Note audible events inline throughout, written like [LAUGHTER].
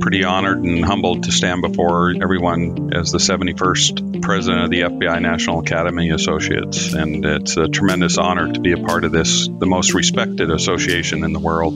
pretty honored and humbled to stand before everyone as the 71st president of the FBI National Academy Associates. And it's a tremendous honor to be a part of this, the most respected association in the world.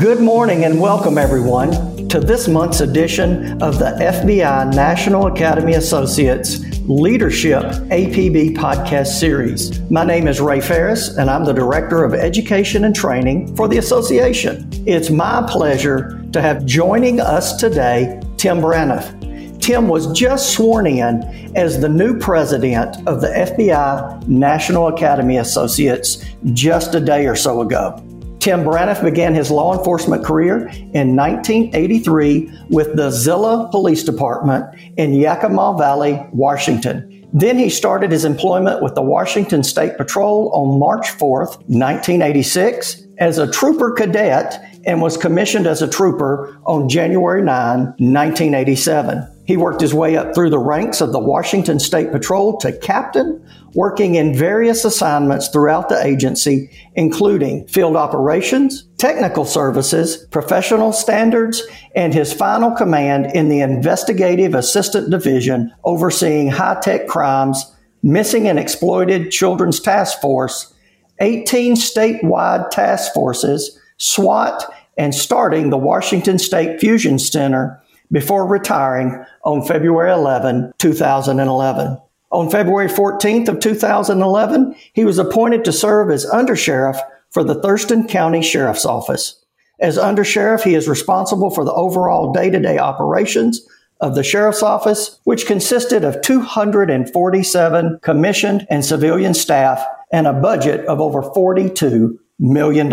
Good morning and welcome, everyone, to this month's edition of the FBI National Academy Associates Leadership APB podcast series. My name is Ray Farris, and I'm the Director of Education and Training for the association. It's my pleasure to have joining us today Tim Braniff. Tim was just sworn in as the new president of the FBI National Academy Associates just a day or so ago. Tim Braniff began his law enforcement career in 1983 with the Zillah Police Department in Yakima Valley, Washington. Then he started his employment with the Washington State Patrol on March 4th, 1986, as a trooper cadet and was commissioned as a trooper on January 9, 1987. He worked his way up through the ranks of the Washington State Patrol to captain, working in various assignments throughout the agency, including field operations, technical services, professional standards, and his final command in the Investigative Assistance Division overseeing high tech crimes, missing and exploited children's task force, 18 statewide task forces, SWAT, and starting the Washington State Fusion Center before retiring on February 11, 2011. On February 14th of 2011, he was appointed to serve as undersheriff for the Thurston County Sheriff's Office. As undersheriff, he is responsible for the overall day-to-day operations of the sheriff's office, which consisted of 247 commissioned and civilian staff and a budget of over $42 million.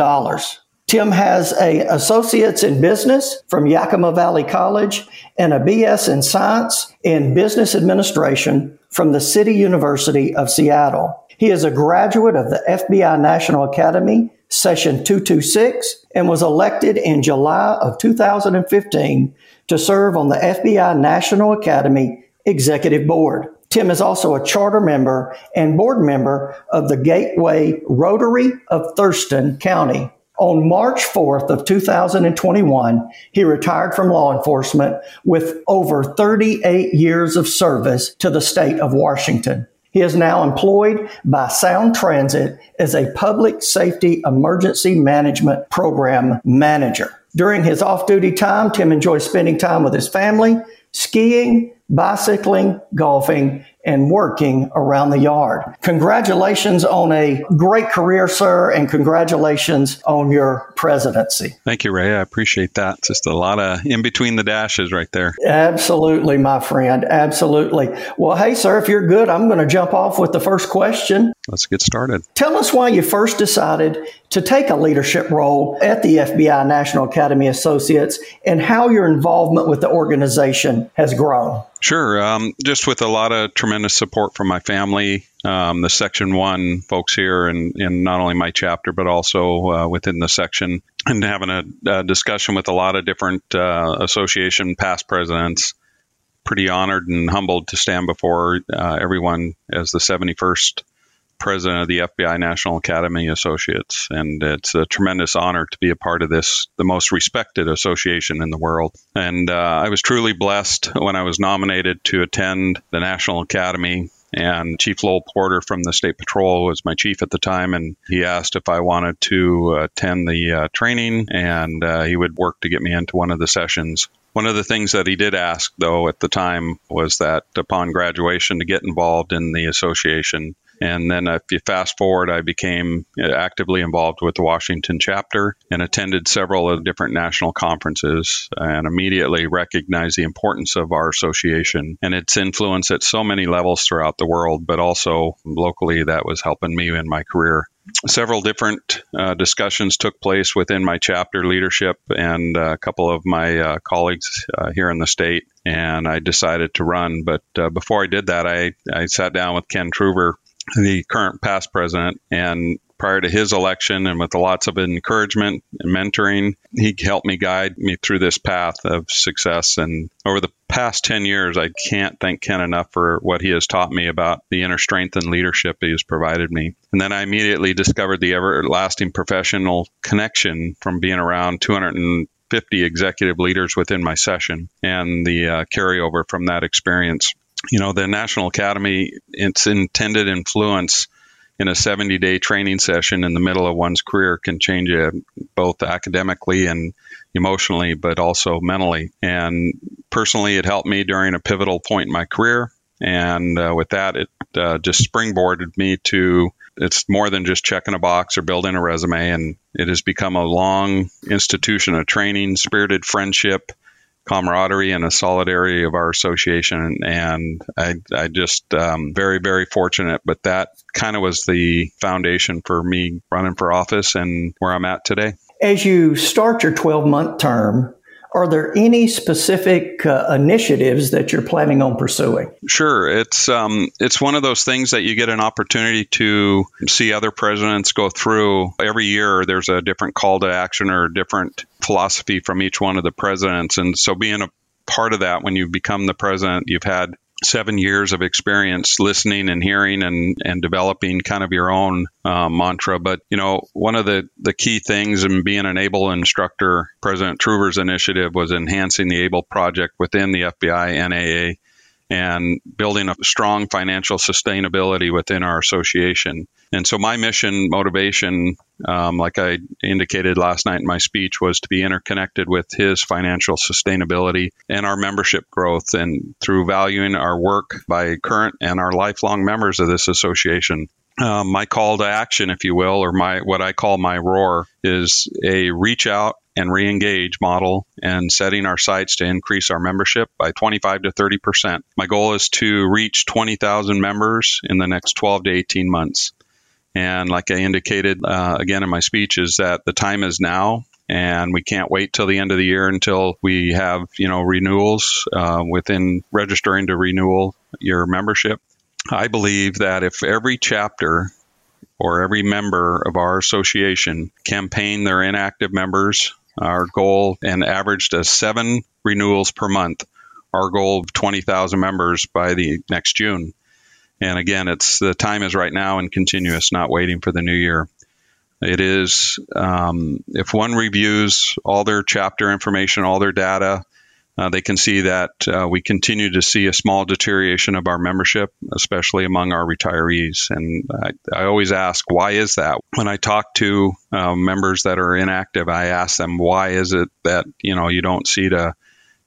Tim has a associate's in business from Yakima Valley College and a BS in science in business administration from the City University of Seattle. He is a graduate of the FBI National Academy Session 226 and was elected in July of 2015 to serve on the FBI National Academy Executive Board. Tim is also a charter member and board member of the Gateway Rotary of Thurston County. On March 4th of 2021, he retired from law enforcement with over 38 years of service to the state of Washington. He is now employed by Sound Transit as a public safety emergency management program manager. During his off duty time, Tim enjoys spending time with his family, skiing, bicycling, golfing, and working around the yard. Congratulations on a great career, sir, and congratulations on your presidency. Thank you, Ray. I appreciate that. Just a lot of in between the dashes right there. Absolutely, my friend. Absolutely. Well, hey, sir, if you're good, I'm going to jump off with the first question. Let's get started. Tell us why you first decided to take a leadership role at the FBI National Academy Associates and how your involvement with the organization has grown. Sure. Um, just with a lot of tremendous support from my family, um, the Section 1 folks here, and, and not only my chapter, but also uh, within the section, and having a, a, discussion with a lot of different uh, association past presidents. Pretty honored and humbled to stand before uh, everyone as the 71st president of the FBI National Academy Associates, and it's a tremendous honor to be a part of this, the most respected association in the world. And uh, I was truly blessed when I was nominated to attend the National Academy. And Chief Lowell Porter from the State Patrol was my chief at the time, and he asked if I wanted to attend the uh, training, and uh, he would work to get me into one of the sessions. One of the things that he did ask, though, at the time was that upon graduation to get involved in the association and then if you fast forward, I became actively involved with the Washington chapter and attended several of the different national conferences and immediately recognized the importance of our association and its influence at so many levels throughout the world, but also locally that was helping me in my career several different uh, discussions took place within my chapter leadership and uh, a couple of my uh, colleagues uh, here in the state, and I decided to run. But uh, before I did that, I, I sat down with Ken Truver the current past president. And prior to his election, and with lots of encouragement and mentoring, he helped me guide me through this path of success. And over the past 10 years, I can't thank Ken enough for what he has taught me about the inner strength and leadership he has provided me. And then I immediately discovered the everlasting professional connection from being around 200 50 executive leaders within my session and the uh, carryover from that experience. You know, the National Academy, its intended influence in a 70 day training session in the middle of one's career can change you both academically and emotionally, but also mentally. And personally, it helped me during a pivotal point in my career. And uh, with that, it uh, just springboarded me to it's more than just checking a box or building a resume. And it has become a long institution of training, spirited friendship, camaraderie and a solidarity of our association. And I, I just um, very, very fortunate. But that kind of was the foundation for me running for office and where I'm at today. As you start your 12 month term, are there any specific uh, initiatives that you're planning on pursuing? Sure, it's um, it's one of those things that you get an opportunity to see other presidents go through every year. There's a different call to action or a different philosophy from each one of the presidents, and so being a part of that when you become the president, you've had seven years of experience listening and hearing and, and developing kind of your own uh, mantra. But, you know, one of the, the key things in being an ABLE instructor, President Truver's initiative was enhancing the ABLE project within the FBI NAA and building a strong financial sustainability within our association. And so my mission motivation, um, like I indicated last night in my speech, was to be interconnected with his financial sustainability and our membership growth and through valuing our work by current and our lifelong members of this association. Um, my call to action, if you will, or my what I call my roar, is a reach out and re-engage model and setting our sights to increase our membership by 25 to 30 percent. My goal is to reach 20,000 members in the next 12 to 18 months. And like I indicated uh, again in my speech, is that the time is now, and we can't wait till the end of the year until we have you know renewals uh, within registering to renewal your membership. I believe that if every chapter or every member of our association campaign their inactive members, our goal and averaged a seven renewals per month. Our goal of 20,000 members by the next June. And again, it's the time is right now and continuous, not waiting for the new year. It is um, if one reviews all their chapter information, all their data, uh, they can see that uh, we continue to see a small deterioration of our membership, especially among our retirees. And I, I always ask, why is that? When I talk to uh, members that are inactive, I ask them, why is it that you know you don't see to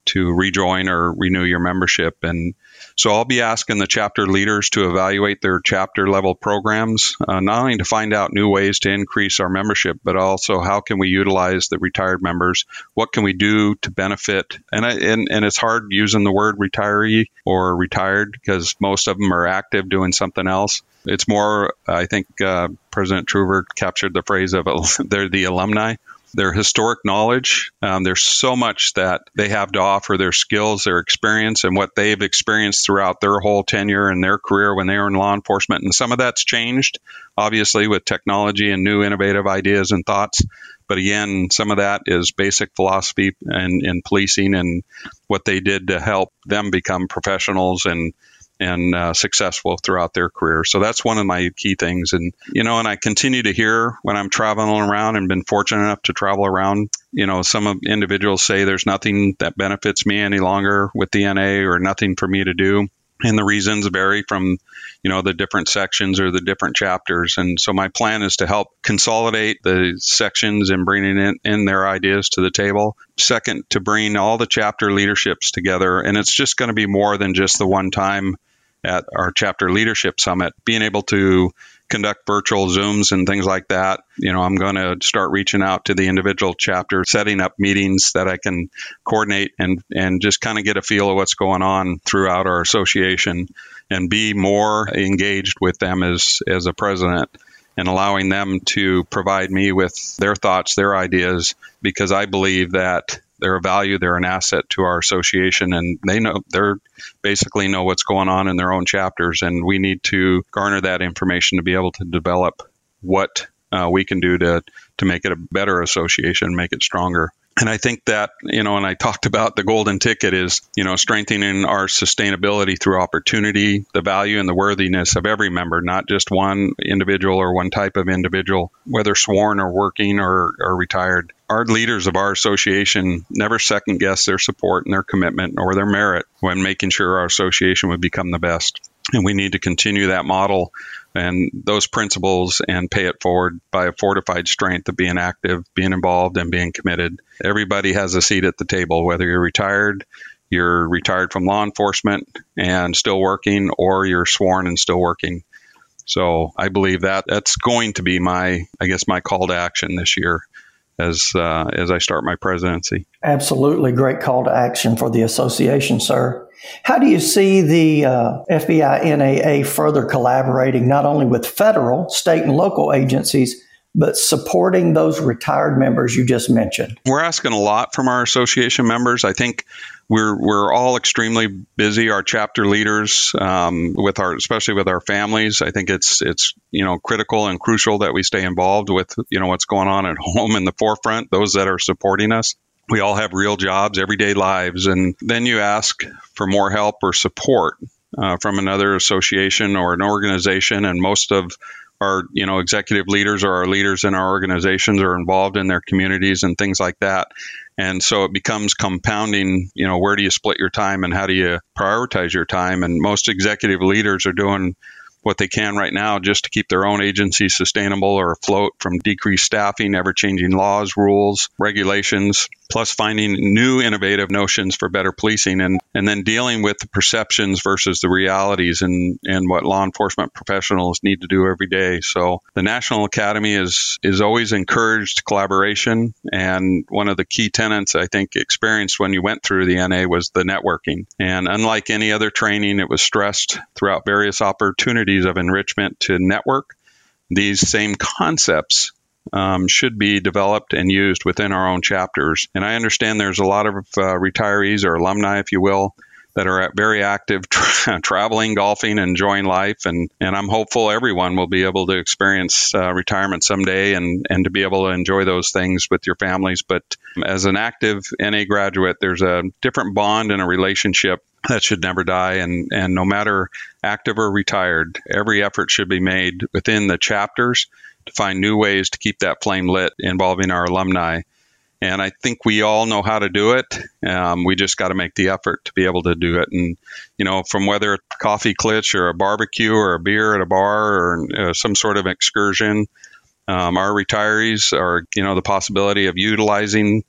to rejoin or renew your membership? And so I'll be asking the chapter leaders to evaluate their chapter level programs, uh, not only to find out new ways to increase our membership, but also how can we utilize the retired members? What can we do to benefit? And I, and, and it's hard using the word retiree or retired because most of them are active doing something else. It's more, I think uh, President Truver captured the phrase of [LAUGHS] they're the alumni their historic knowledge. Um, there's so much that they have to offer their skills, their experience, and what they've experienced throughout their whole tenure and their career when they were in law enforcement. And some of that's changed, obviously, with technology and new innovative ideas and thoughts. But again, some of that is basic philosophy and in policing and what they did to help them become professionals and and uh, successful throughout their career. So that's one of my key things. And, you know, and I continue to hear when I'm traveling around and been fortunate enough to travel around, you know, some individuals say there's nothing that benefits me any longer with DNA or nothing for me to do. And the reasons vary from, you know, the different sections or the different chapters. And so my plan is to help consolidate the sections and bringing in, in their ideas to the table. Second, to bring all the chapter leaderships together. And it's just going to be more than just the one time at our chapter leadership summit, being able to conduct virtual Zooms and things like that. You know, I'm going to start reaching out to the individual chapter, setting up meetings that I can coordinate and, and just kind of get a feel of what's going on throughout our association and be more engaged with them as, as a president and allowing them to provide me with their thoughts, their ideas, because I believe that they're a value, they're an asset to our association, and they know they're basically know what's going on in their own chapters, and we need to garner that information to be able to develop what uh, we can do to to make it a better association, make it stronger. And I think that, you know, and I talked about the golden ticket is, you know, strengthening our sustainability through opportunity, the value and the worthiness of every member, not just one individual or one type of individual, whether sworn or working or, or retired. Our leaders of our association never second guess their support and their commitment or their merit when making sure our association would become the best. And we need to continue that model and those principles and pay it forward by a fortified strength of being active, being involved, and being committed. Everybody has a seat at the table, whether you're retired, you're retired from law enforcement and still working, or you're sworn and still working. So I believe that that's going to be my, I guess, my call to action this year as uh, as I start my presidency. Absolutely, great call to action for the association, sir. How do you see the uh, FBI NAA further collaborating not only with federal, state, and local agencies, but supporting those retired members you just mentioned? We're asking a lot from our association members. I think we're we're all extremely busy. Our chapter leaders, um, with our especially with our families, I think it's it's you know critical and crucial that we stay involved with you know what's going on at [LAUGHS] home in the forefront. Those that are supporting us. We all have real jobs, everyday lives, and then you ask for more help or support uh, from another association or an organization, and most of our you know executive leaders or our leaders in our organizations are involved in their communities and things like that and so it becomes compounding you know where do you split your time and how do you prioritize your time? And most executive leaders are doing what they can right now just to keep their own agency sustainable or afloat from decreased staffing, ever changing laws, rules, regulations, plus finding new innovative notions for better policing and, and then dealing with the perceptions versus the realities and, and what law enforcement professionals need to do every day. So the National Academy is is always encouraged collaboration and one of the key tenets I think experienced when you went through the NA was the networking. And unlike any other training, it was stressed throughout various opportunities of enrichment to network. These same concepts um, should be developed and used within our own chapters. And I understand there's a lot of uh, retirees or alumni, if you will, that are very active tra- [LAUGHS] traveling, golfing, enjoying life. And, and I'm hopeful everyone will be able to experience uh, retirement someday and, and to be able to enjoy those things with your families. But as an active NA graduate, there's a different bond and a relationship that should never die. And, and no matter active or retired, every effort should be made within the chapters to find new ways to keep that flame lit involving our alumni. And I think we all know how to do it. Um, we just got to make the effort to be able to do it. And, you know, from whether a coffee klitsch or a barbecue or a beer at a bar or uh, some sort of excursion, um, our retirees are, you know, the possibility of utilizing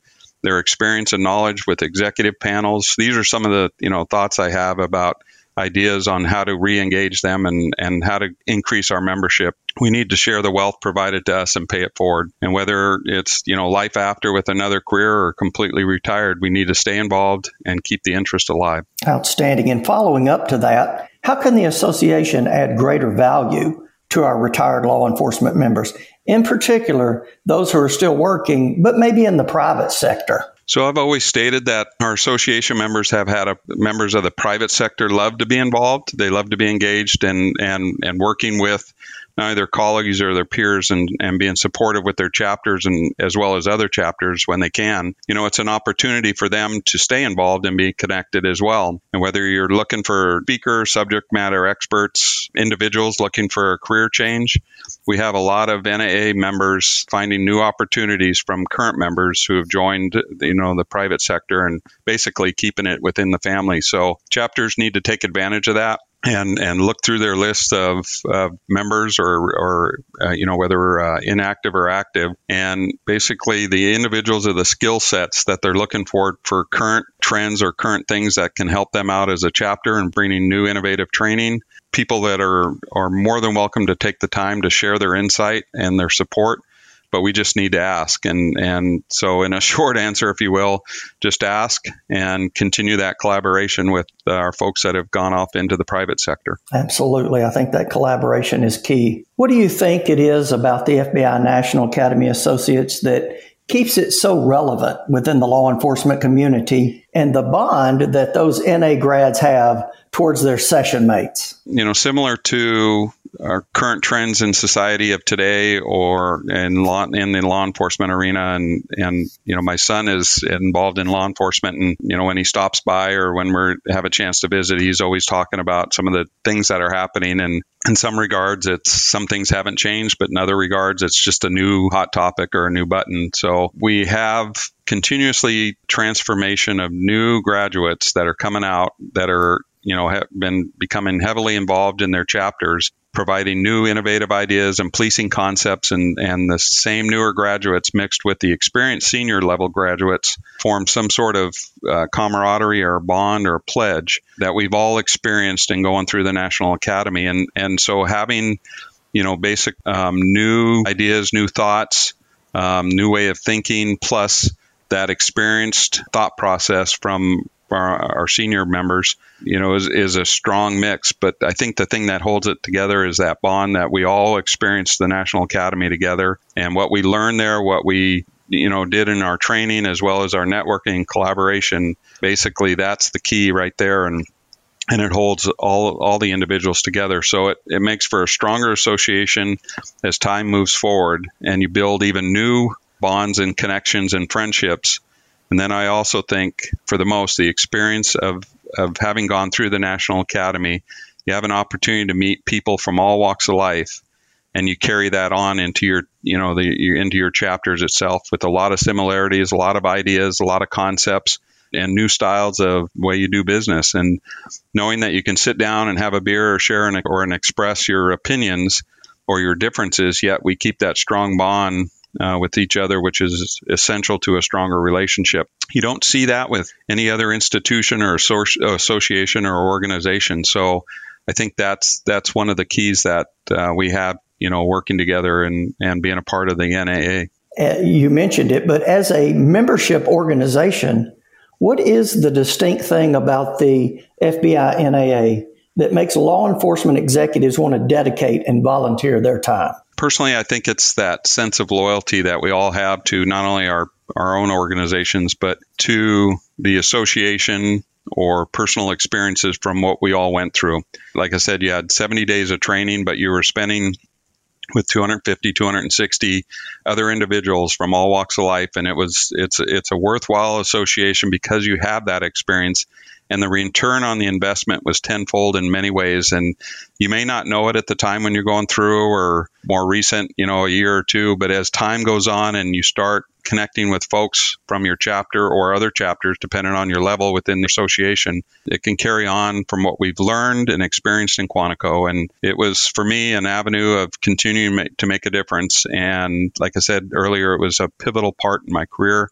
their experience and knowledge with executive panels. These are some of the, you know, thoughts I have about ideas on how to re-engage them and, and how to increase our membership. We need to share the wealth provided to us and pay it forward. And whether it's, you know, life after with another career or completely retired, we need to stay involved and keep the interest alive. Outstanding. And following up to that, how can the association add greater value to our retired law enforcement members, in particular, those who are still working, but maybe in the private sector? So I've always stated that our association members have had a, members of the private sector love to be involved. They love to be engaged and and and working with their colleagues or their peers and, and being supportive with their chapters and as well as other chapters when they can. You know, it's an opportunity for them to stay involved and be connected as well. And whether you're looking for speaker, subject matter experts, individuals looking for a career change, we have a lot of NAA members finding new opportunities from current members who have joined, you know, the private sector and basically keeping it within the family. So chapters need to take advantage of that and and look through their list of uh, members or or uh, you know whether uh, inactive or active. And basically the individuals are the skill sets that they're looking for for current trends or current things that can help them out as a chapter and bringing new innovative training. People that are are more than welcome to take the time to share their insight and their support but we just need to ask. And, and so, in a [LAUGHS] short answer, if you will, just ask and continue that collaboration with uh, our folks that have gone off into the private sector. Absolutely. I think that collaboration is key. What do you think it is about the FBI National Academy Associates that keeps it so relevant within the law enforcement community and the bond that those NA grads have towards their session mates? You know, similar to our current trends in society of today or in law in the law enforcement arena and and you know my son is involved in law enforcement and you know when he stops by or when we have a chance to visit he's always talking about some of the things that are happening. And in some regards it's some things haven't changed but in other regards it's just a new hot topic or a new button. So we have continuously transformation of new graduates that are coming out that are you know have been becoming heavily involved in their chapters providing new innovative ideas and policing concepts and, and the same newer graduates mixed with the experienced senior level graduates form some sort of uh, camaraderie or bond or pledge that we've all experienced in going through the national academy. And and so having you know basic um, new ideas new thoughts um, new way of thinking plus that experienced thought process from our, our, senior members, you know, is, is a strong mix. But I think the thing that holds it together is that bond that we all experienced the National Academy together and what we learned there, what we you know did in our training as well as our networking collaboration basically that's the key right there and and it holds all all the individuals together so it, it makes for a stronger association as time moves forward and you build even new bonds and connections and friendships. And then I also think, for the most, the experience of, of having gone through the National Academy, you have an opportunity to meet people from all walks of life, and you carry that on into your, you know, the, into your chapters itself with a lot of similarities, a lot of ideas, a lot of concepts, and new styles of way you do business. And knowing that you can sit down and have a beer or share an, or and express your opinions or your differences, yet we keep that strong bond uh, with each other, which is essential to a stronger relationship. You don't see that with any other institution or association or organization. So I think that's that's one of the keys that uh, we have, you know, working together and, and being a part of the NAA. Uh, you mentioned it, but as a membership organization, what is the distinct thing about the FBI NAA that makes law enforcement executives want to dedicate and volunteer their time? Personally, I think it's that sense of loyalty that we all have to not only our, our own organizations, but to the association or personal experiences from what we all went through. Like I said, you had 70 days of training, but you were spending with 250 260 other individuals from all walks of life and it was it's it's a worthwhile association because you have that experience and the return on the investment was tenfold in many ways. And you may not know it at the time when you're going through, or more recent, you know, a year or two. But as time goes on and you start connecting with folks from your chapter or other chapters, depending on your level within the association, it can carry on from what we've learned and experienced in Quantico. And it was for me an avenue of continuing to make a difference. And like I said earlier, it was a pivotal part in my career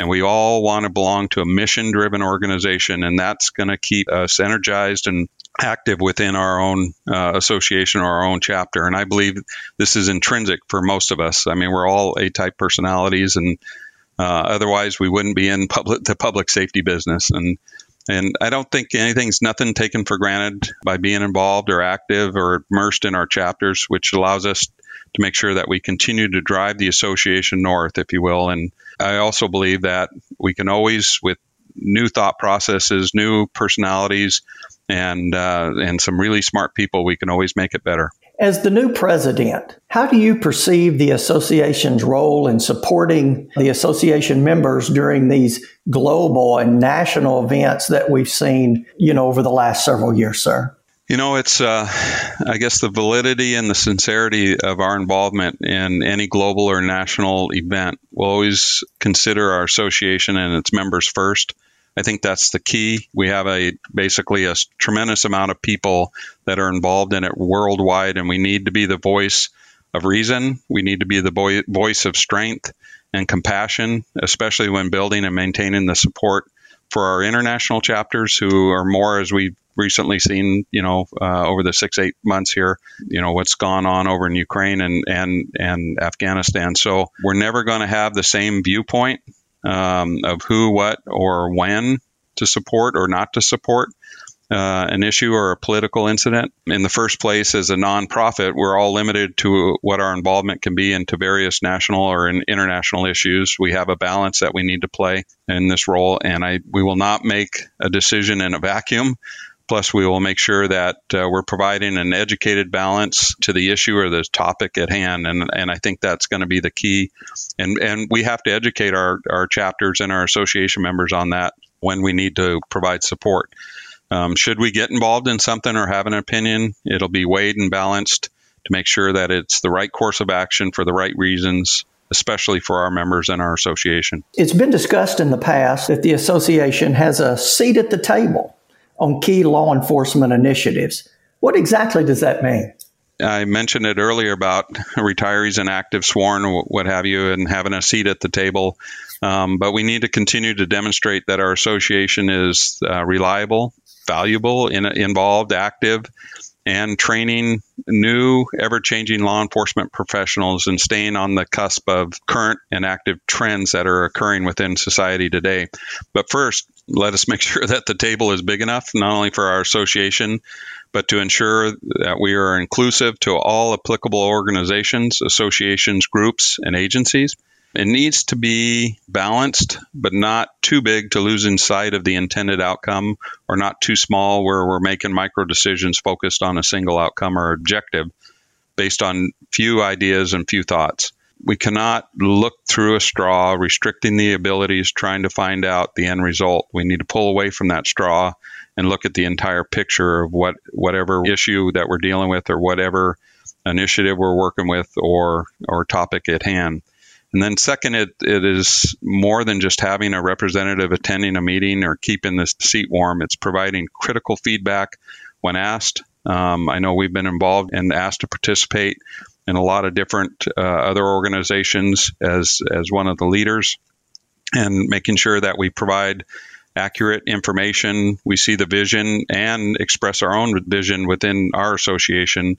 and we all want to belong to a mission driven organization, and that's going to keep us energized and active within our own uh, association or our own chapter. And I believe this is intrinsic for most of us. I mean, we're all A type personalities, and uh, otherwise we wouldn't be in public the public safety business. And and I don't think anything's nothing taken for granted by being involved or active or immersed in our chapters, which allows us to make sure that we continue to drive the association north, if you will. And I also believe that we can always, with new thought processes, new personalities, and uh, and some really smart people, we can always make it better. As the new president, how do you perceive the association's role in supporting the association members during these global and national events that we've seen, you know, over the last several years, sir? You know, it's, uh, I guess, the validity and the sincerity of our involvement in any global or national event. We'll always consider our association and its members first. I think that's the key. We have a basically a tremendous amount of people that are involved in it worldwide, and we need to be the voice of reason. We need to be the voice of strength and compassion, especially when building and maintaining the support for our international chapters who are more, as we've recently seen, you know, uh, over the six, eight months here, you know, what's gone on over in Ukraine and, and, and Afghanistan. So we're never going to have the same viewpoint um, of who, what, or when to support or not to support uh, an issue or a political incident. In the first place, as a nonprofit, we're all limited to what our involvement can be into various national or international issues. We have a balance that we need to play in this role, and I we will not make a decision in a vacuum. Plus, we will make sure that uh, we're providing an educated balance to the issue or the topic at hand, and and I think that's going to be the key. And and we have to educate our our chapters and our association members on that when we need to provide support. Um, should we get involved in something or have an opinion, it'll be weighed and balanced to make sure that it's the right course of action for the right reasons especially for our members and our association. It's been discussed in the past that the association has a seat at the table on key law enforcement initiatives. What exactly does that mean? I mentioned it earlier about [LAUGHS] retirees and active sworn, what have you, and having a seat at the table. Um, but we need to continue to demonstrate that our association is uh, reliable, valuable, in, involved, active, and training new, ever changing law enforcement professionals and staying on the cusp of current and active trends that are occurring within society today. But first, let us make [LAUGHS] sure that the table is big enough, not only for our association, but to ensure that we are inclusive to all applicable organizations, associations, groups, and agencies. It needs to be balanced, but not too big to losing sight of the intended outcome, or not too small where we're making micro decisions focused on a single outcome or objective based on few ideas and few thoughts we cannot look through a straw, restricting the abilities, trying to find out the end result. We need to pull away from that straw and look at the entire picture of what whatever issue that we're dealing with or whatever initiative we're working with or or topic at hand. And then second, it, it is more than just having a representative attending a meeting or keeping the seat warm. It's providing critical feedback when asked. Um, I know we've been involved and asked to participate in a lot of different uh, other organizations as as one of the leaders, and making sure that we provide accurate information. We see the vision and express our own vision within our association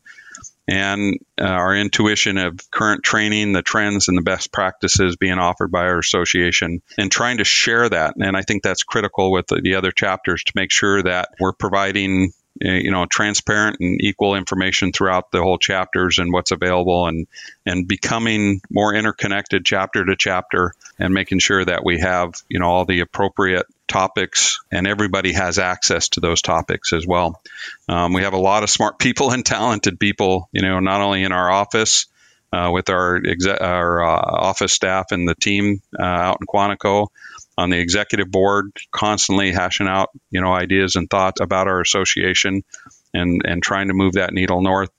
and uh, our intuition of current training, the trends, and the best practices being offered by our association, and trying to share that. And I think that's critical with the, the other chapters to make sure that we're providing you know transparent and equal information throughout the whole chapters and what's available and and becoming more interconnected chapter to chapter and making sure that we have you know all the appropriate topics and everybody has access to those topics as well. Um, we have a lot of smart people and talented people you know not only in our office uh, with our exe- our uh, office staff and the team uh, out in Quantico, on the executive board, constantly hashing out you know ideas and thoughts about our association, and and trying to move that needle north.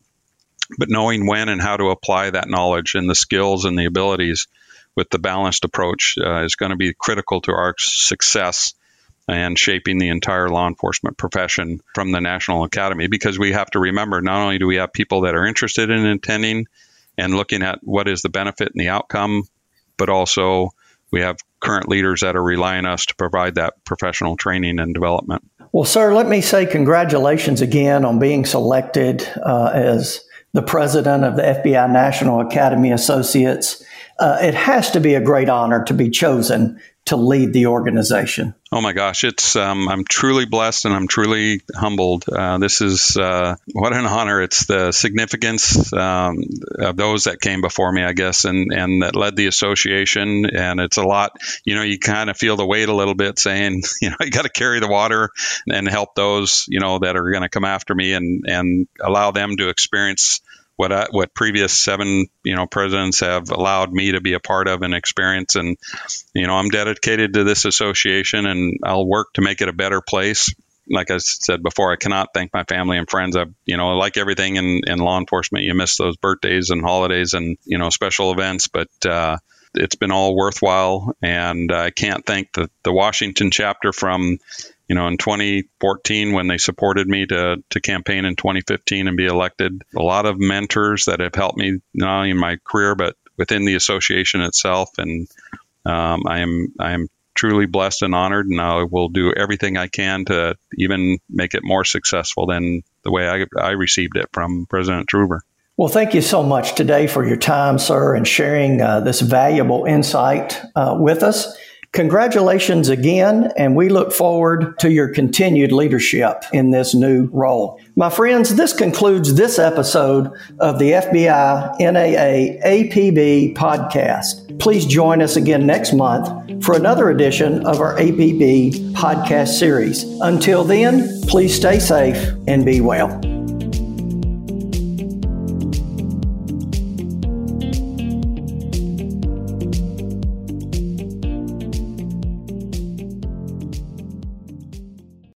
But knowing when and how to apply that knowledge and the skills and the abilities with the balanced approach uh, is going to be critical to our success and shaping the entire law enforcement profession from the National Academy. Because we have to remember, not only do we have people that are interested in attending and looking at what is the benefit and the outcome, but also we have current leaders that are relying on us to provide that professional training and development. Well, sir, let me say congratulations again on being selected uh, as the president of the FBI National Academy Associates. Uh, it has to be a great honor to be chosen to lead the organization. Oh my gosh, it's um, I'm truly blessed and I'm truly humbled. Uh, this is uh, what an honor. It's the significance um, of those that came before me, I guess, and and that led the association. And it's a lot. You know, you kind of feel the weight a little bit, saying, [LAUGHS] you know, you got to carry the water and help those, you know, that are going to come after me and and allow them to experience what I, what previous seven you know presidents have allowed me to be a part of and experience. And you know I'm dedicated to this association and I'll work to make it a better place. Like I said before I cannot thank my family and friends. I you know like everything in, in law enforcement you miss those birthdays and holidays and you know special events but uh, it's been all worthwhile. And I can't thank the, the Washington chapter from you know, in 2014 when they supported me to, to campaign in 2015 and be elected, a lot of mentors that have helped me not only in my career but within the association itself. And um, I am I am truly blessed and honored, and I will do everything I can to even make it more successful than the way I, I received it from President Truver. Well, thank you so much today for your time, sir, and sharing uh, this valuable insight uh, with us. Congratulations again, and we look forward to your continued leadership in this new role. My friends, this concludes this episode of the FBI NAA APB podcast. Please join us again next month for another edition of our APB podcast series. Until then, please stay safe and be well.